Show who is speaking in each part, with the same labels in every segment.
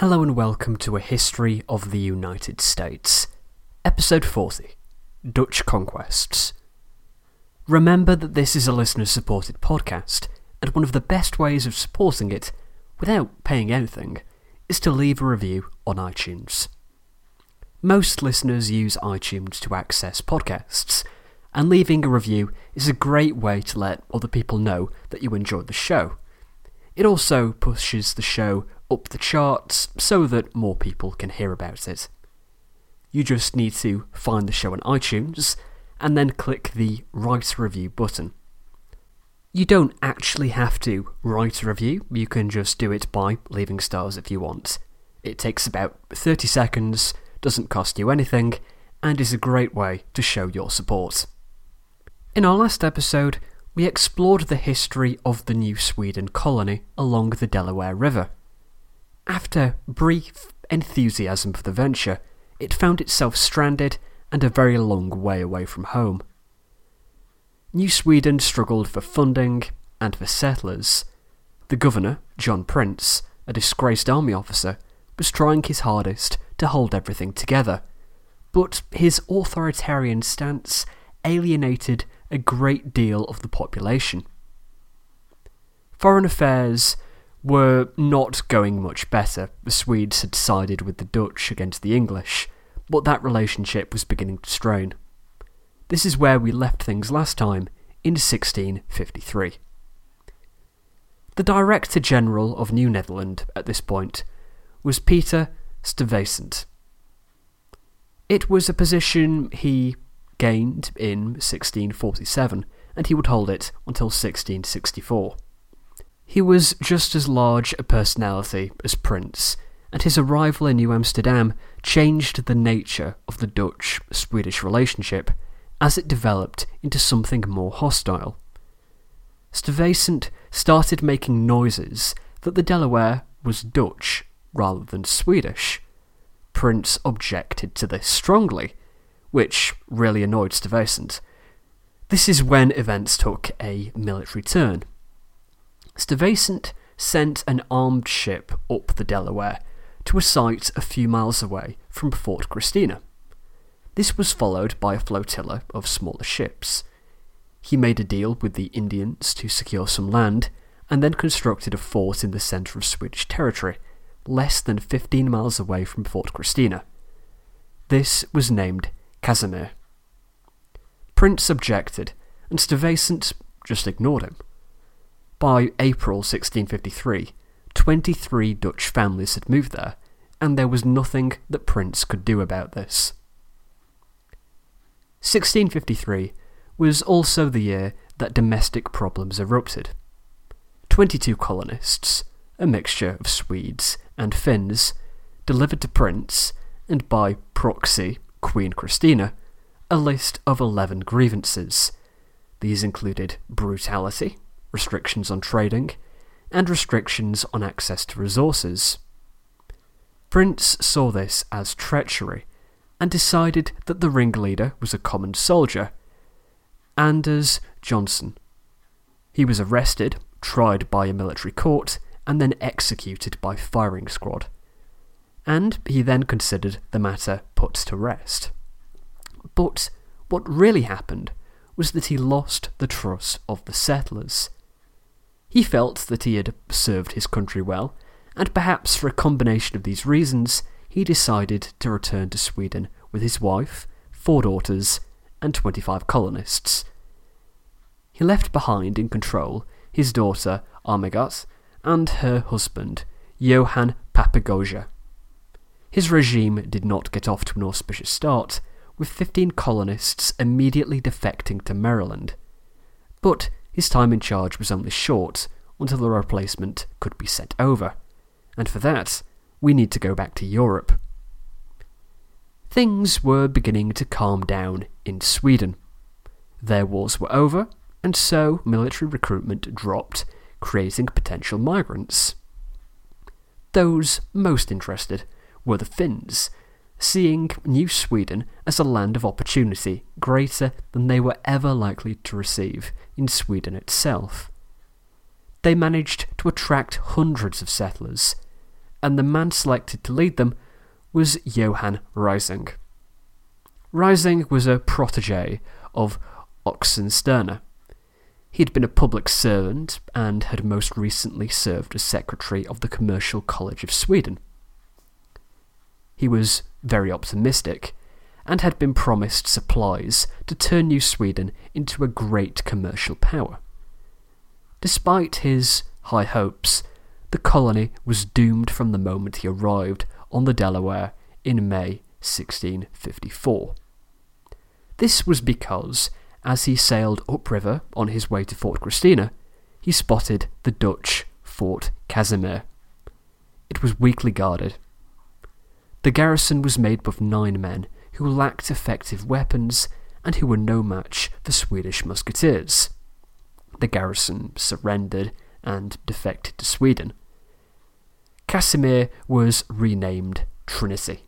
Speaker 1: Hello and welcome to A History of the United States, Episode 40 Dutch Conquests. Remember that this is a listener supported podcast, and one of the best ways of supporting it, without paying anything, is to leave a review on iTunes. Most listeners use iTunes to access podcasts, and leaving a review is a great way to let other people know that you enjoyed the show. It also pushes the show up the charts so that more people can hear about it. You just need to find the show on iTunes and then click the Write a Review button. You don't actually have to write a review, you can just do it by leaving stars if you want. It takes about 30 seconds, doesn't cost you anything, and is a great way to show your support. In our last episode, we explored the history of the New Sweden colony along the Delaware River. After brief enthusiasm for the venture, it found itself stranded and a very long way away from home. New Sweden struggled for funding and for settlers. The governor, John Printz, a disgraced army officer, was trying his hardest to hold everything together, but his authoritarian stance alienated a great deal of the population. Foreign affairs were not going much better. The Swedes had sided with the Dutch against the English, but that relationship was beginning to strain. This is where we left things last time, in 1653. The Director General of New Netherland at this point was Peter Stuyvesant. It was a position he gained in 1647, and he would hold it until 1664. He was just as large a personality as Printz, and his arrival in New Amsterdam changed the nature of the Dutch Swedish relationship as it developed into something more hostile. Stuyvesant started making noises that the Delaware was Dutch rather than Swedish. Printz objected to this strongly, which really annoyed Stuyvesant. This is when events took a military turn. Stuyvesant sent an armed ship up the Delaware to a site a few miles away from Fort Christina. This was followed by a flotilla of smaller ships. He made a deal with the Indians to secure some land, and then constructed a fort in the centre of Swedish territory, less than 15 miles away from Fort Christina. This was named Casimir. Printz objected, and Stuyvesant just ignored him. By April 1653, 23 Dutch families had moved there, and there was nothing that Printz could do about this. 1653 was also the year that domestic problems erupted. 22 colonists, a mixture of Swedes and Finns, delivered to Printz, and by proxy Queen Christina, a list of 11 grievances. These included brutality, restrictions on trading, and restrictions on access to resources. Printz saw this as treachery and decided that the ringleader was a common soldier, Anders Johnson. He was arrested, tried by a military court, and then executed by firing squad and he then considered the matter put to rest. But what really happened was that he lost the trust of the settlers. He felt that he had served his country well, and perhaps for a combination of these reasons, he decided to return to Sweden with his wife, four daughters, and 25 colonists. He left behind in control his daughter Armegot and her husband Johan Papegoja. His regime did not get off to an auspicious start, with 15 colonists immediately defecting to Maryland. But his time in charge was only short until a replacement could be sent over, and for that, we need to go back to Europe. Things were beginning to calm down in Sweden. Their wars were over, and so military recruitment dropped, creating potential migrants. Those most interested were the Finns, seeing New Sweden as a land of opportunity greater than they were ever likely to receive in Sweden itself. They managed to attract hundreds of settlers, and the man selected to lead them was Johan Rising. Rising was a protege of Oxenstierna. He had been a public servant and had most recently served as secretary of the Commercial College of Sweden. He was very optimistic and had been promised supplies to turn New Sweden into a great commercial power. Despite his high hopes, the colony was doomed from the moment he arrived on the Delaware in May 1654. This was because, as he sailed upriver on his way to Fort Christina, he spotted the Dutch Fort Casimir. It was weakly guarded. The garrison was made up of nine men who lacked effective weapons and who were no match for Swedish musketeers. The garrison surrendered and defected to Sweden. Casimir was renamed Trinity.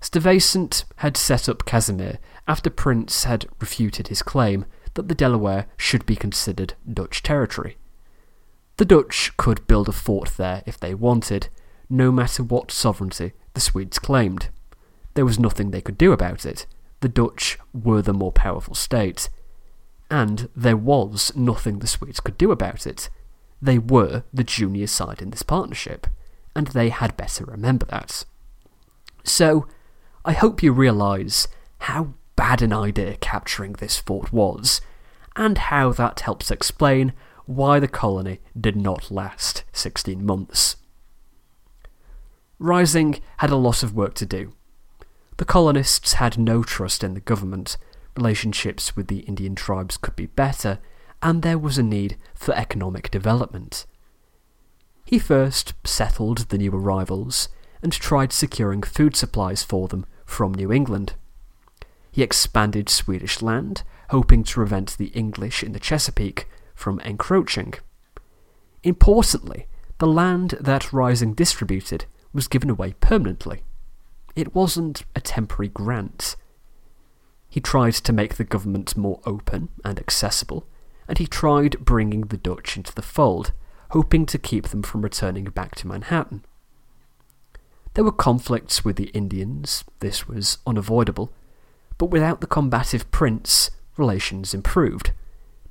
Speaker 1: Stuyvesant had set up Casimir after Printz had refuted his claim that the Delaware should be considered Dutch territory. The Dutch could build a fort there if they wanted, no matter what sovereignty the Swedes claimed. There was nothing they could do about it. The Dutch were the more powerful state. And there was nothing the Swedes could do about it. They were the junior side in this partnership, and they had better remember that. So, I hope you realise how bad an idea capturing this fort was, and how that helps explain why the colony did not last 16 months. Rising had a lot of work to do. The colonists had no trust in the government, relationships with the Indian tribes could be better, and there was a need for economic development. He first settled the new arrivals and tried securing food supplies for them from New England. He expanded Swedish land, hoping to prevent the English in the Chesapeake from encroaching. Importantly, the land that Rising distributed was given away permanently. It wasn't a temporary grant. He tried to make the government more open and accessible, and he tried bringing the Dutch into the fold, hoping to keep them from returning back to Manhattan. There were conflicts with the Indians, this was unavoidable, but without the combative Printz, relations improved.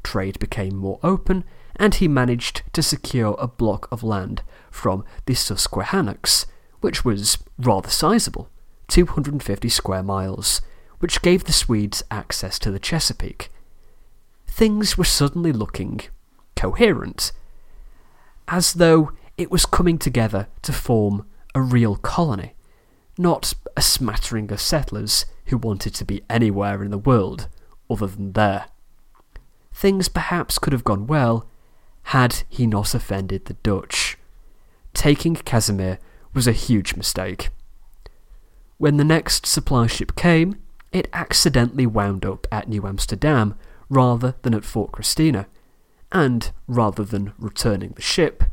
Speaker 1: Trade became more open, and he managed to secure a block of land from the Susquehannocks, which was rather sizable 250 square miles, which gave the Swedes access to the Chesapeake. Things were suddenly looking coherent, as though it was coming together to form a real colony, not a smattering of settlers who wanted to be anywhere in the world other than there. Things perhaps could have gone well had he not offended the Dutch. Taking Casimir was a huge mistake. When the next supply ship came, it accidentally wound up at New Amsterdam rather than at Fort Christina, and rather than returning the ship,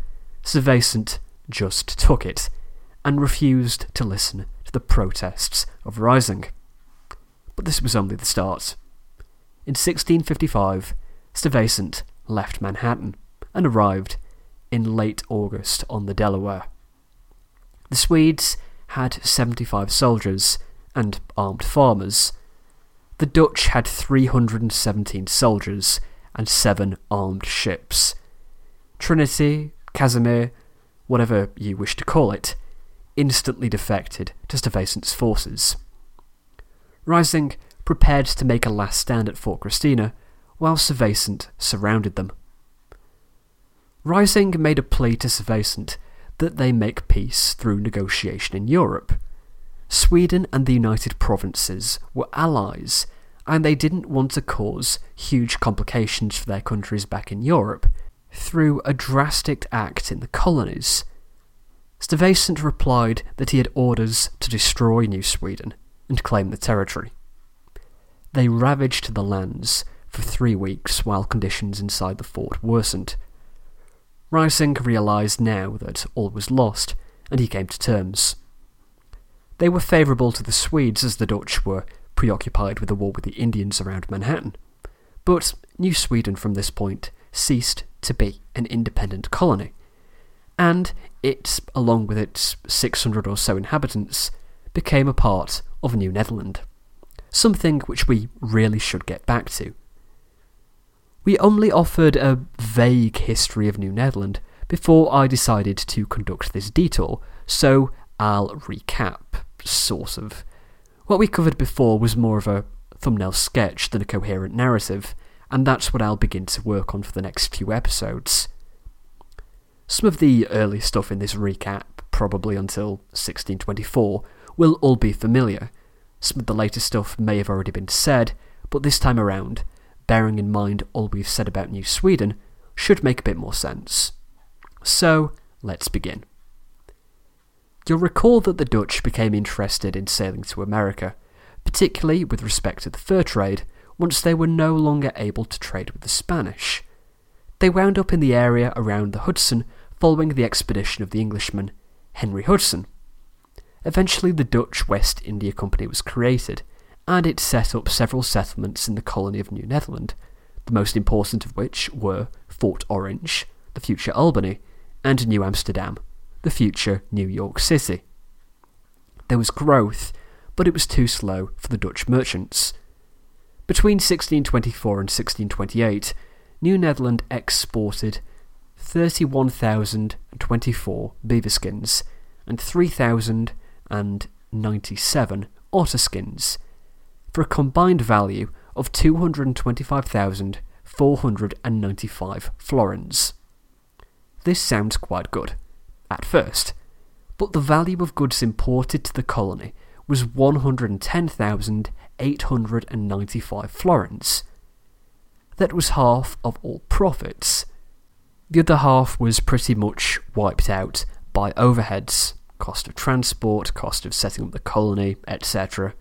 Speaker 1: Stuyvesant just took it and refused to listen to the protests of Rising. But this was only the start. In 1655, Stuyvesant left Manhattan and arrived in late August on the Delaware. The Swedes had 75 soldiers and armed farmers. The Dutch had 317 soldiers and seven armed ships. Trinity, Casimir, whatever you wish to call it, instantly defected to Stuyvesant's forces. Rising prepared to make a last stand at Fort Christina, while Stuyvesant surrounded them. Rising made a plea to Stuyvesant that they make peace through negotiation in Europe. Sweden and the United Provinces were allies, and they didn't want to cause huge complications for their countries back in Europe through a drastic act in the colonies Stuyvesant replied that he had orders to destroy New Sweden and claim the territory. They ravaged the lands for three weeks while conditions inside the fort worsened. Rising realised now that all was lost, and he came to terms. They were favourable to the Swedes as the Dutch were preoccupied with the war with the Indians around Manhattan. But New Sweden from this point ceased to be an independent colony and it, along with its 600 or so inhabitants, became a part of New Netherland. Something which we really should get back to. We only offered a vague history of New Netherland before I decided to conduct this detour, so I'll recap, sort of. What we covered before was more of a thumbnail sketch than a coherent narrative, and that's what I'll begin to work on for the next few episodes. Some of the early stuff in this recap, probably until 1624, will all be familiar. Some of the later stuff may have already been said, but this time around, bearing in mind all we've said about New Sweden, should make a bit more sense. So, let's begin. You'll recall that the Dutch became interested in sailing to America, particularly with respect to the fur trade, once they were no longer able to trade with the Spanish. They wound up in the area around the Hudson following the expedition of the Englishman Henry Hudson. Eventually, the Dutch West India Company was created, and it set up several settlements in the colony of New Netherland, the most important of which were Fort Orange, the future Albany, and New Amsterdam, the future New York City. There was growth, but it was too slow for the Dutch merchants. Between 1624 and 1628, New Netherland exported 31,024 beaver skins and 3,097 otter skins, for a combined value of 225,495 florins. This sounds quite good, at first, but the value of goods imported to the colony was 110,895 florins. That was half of all profits. The other half was pretty much wiped out by overheads, cost of transport, cost of setting up the colony, etc.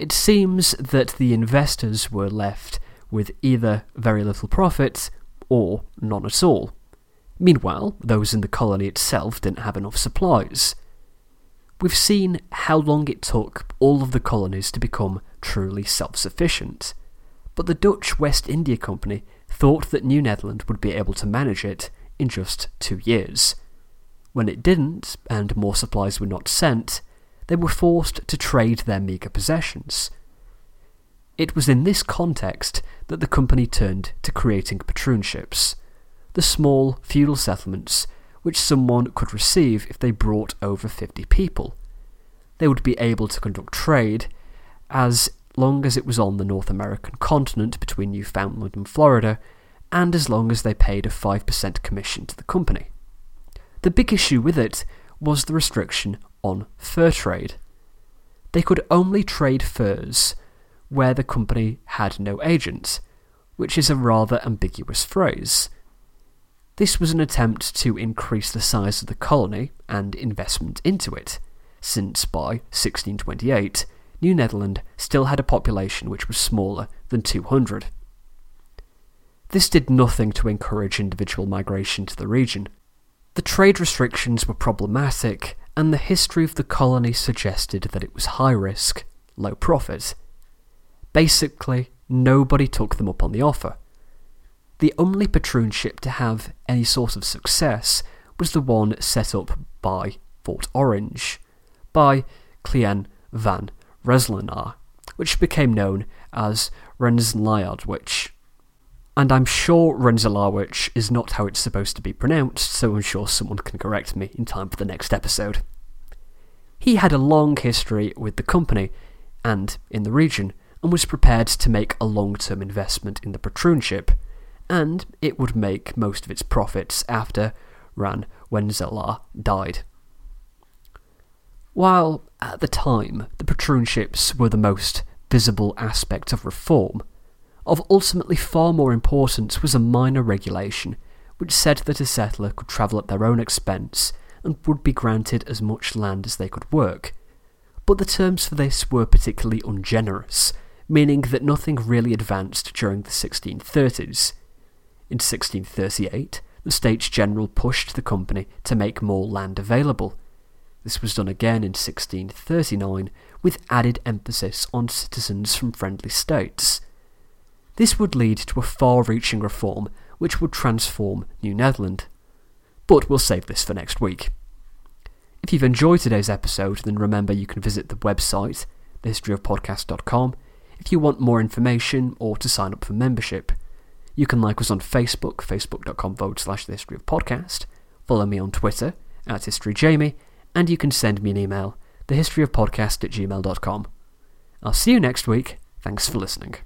Speaker 1: It seems that the investors were left with either very little profit or none at all. Meanwhile, those in the colony itself didn't have enough supplies. We've seen how long it took all of the colonies to become truly self sufficient, but the Dutch West India Company thought that New Netherland would be able to manage it in just two years. When it didn't, and more supplies were not sent, they were forced to trade their meagre possessions. It was in this context that the company turned to creating patroonships the small feudal settlements which someone could receive if they brought over 50 people. They would be able to conduct trade as long as it was on the North American continent between Newfoundland and Florida, and as long as they paid a 5% commission to the company. The big issue with it was the restriction on fur trade. They could only trade furs where the company had no agents, which is a rather ambiguous phrase. This was an attempt to increase the size of the colony and investment into it, since by 1628 New Netherland still had a population which was smaller than 200. This did nothing to encourage individual migration to the region. The trade restrictions were problematic, and the history of the colony suggested that it was high risk, low profit. Basically, nobody took them up on the offer, the only patroonship to have any sort of success was the one set up by Fort Orange, by Kiliaen van Rensselaer, which became known as Rensselaerwich. And I'm sure Rensselaerwich is not how it's supposed to be pronounced, so I'm sure someone can correct me in time for the next episode. He had a long history with the company and in the region, and was prepared to make a long term investment in the patroonship and it would make most of its profits after Van Rensselaer died. While at the time the patroonships were the most visible aspect of reform, of ultimately far more importance was a minor regulation which said that a settler could travel at their own expense and would be granted as much land as they could work. But the terms for this were particularly ungenerous, meaning that nothing really advanced during the 1630s. In 1638, the States General pushed the company to make more land available. This was done again in 1639 with added emphasis on citizens from friendly states. This would lead to a far reaching reform which would transform New Netherland. but we'll save this for next week. If you've enjoyed today's episode, then remember you can visit the website, thehistoryofpodcast.com, if you want more information or to sign up for membership. You can like us on Facebook, facebook.com forward slash the history of podcast, follow me on Twitter, at historyjamie, and you can send me an email, thehistoryofpodcast at gmail.com. I'll see you next week. Thanks for listening.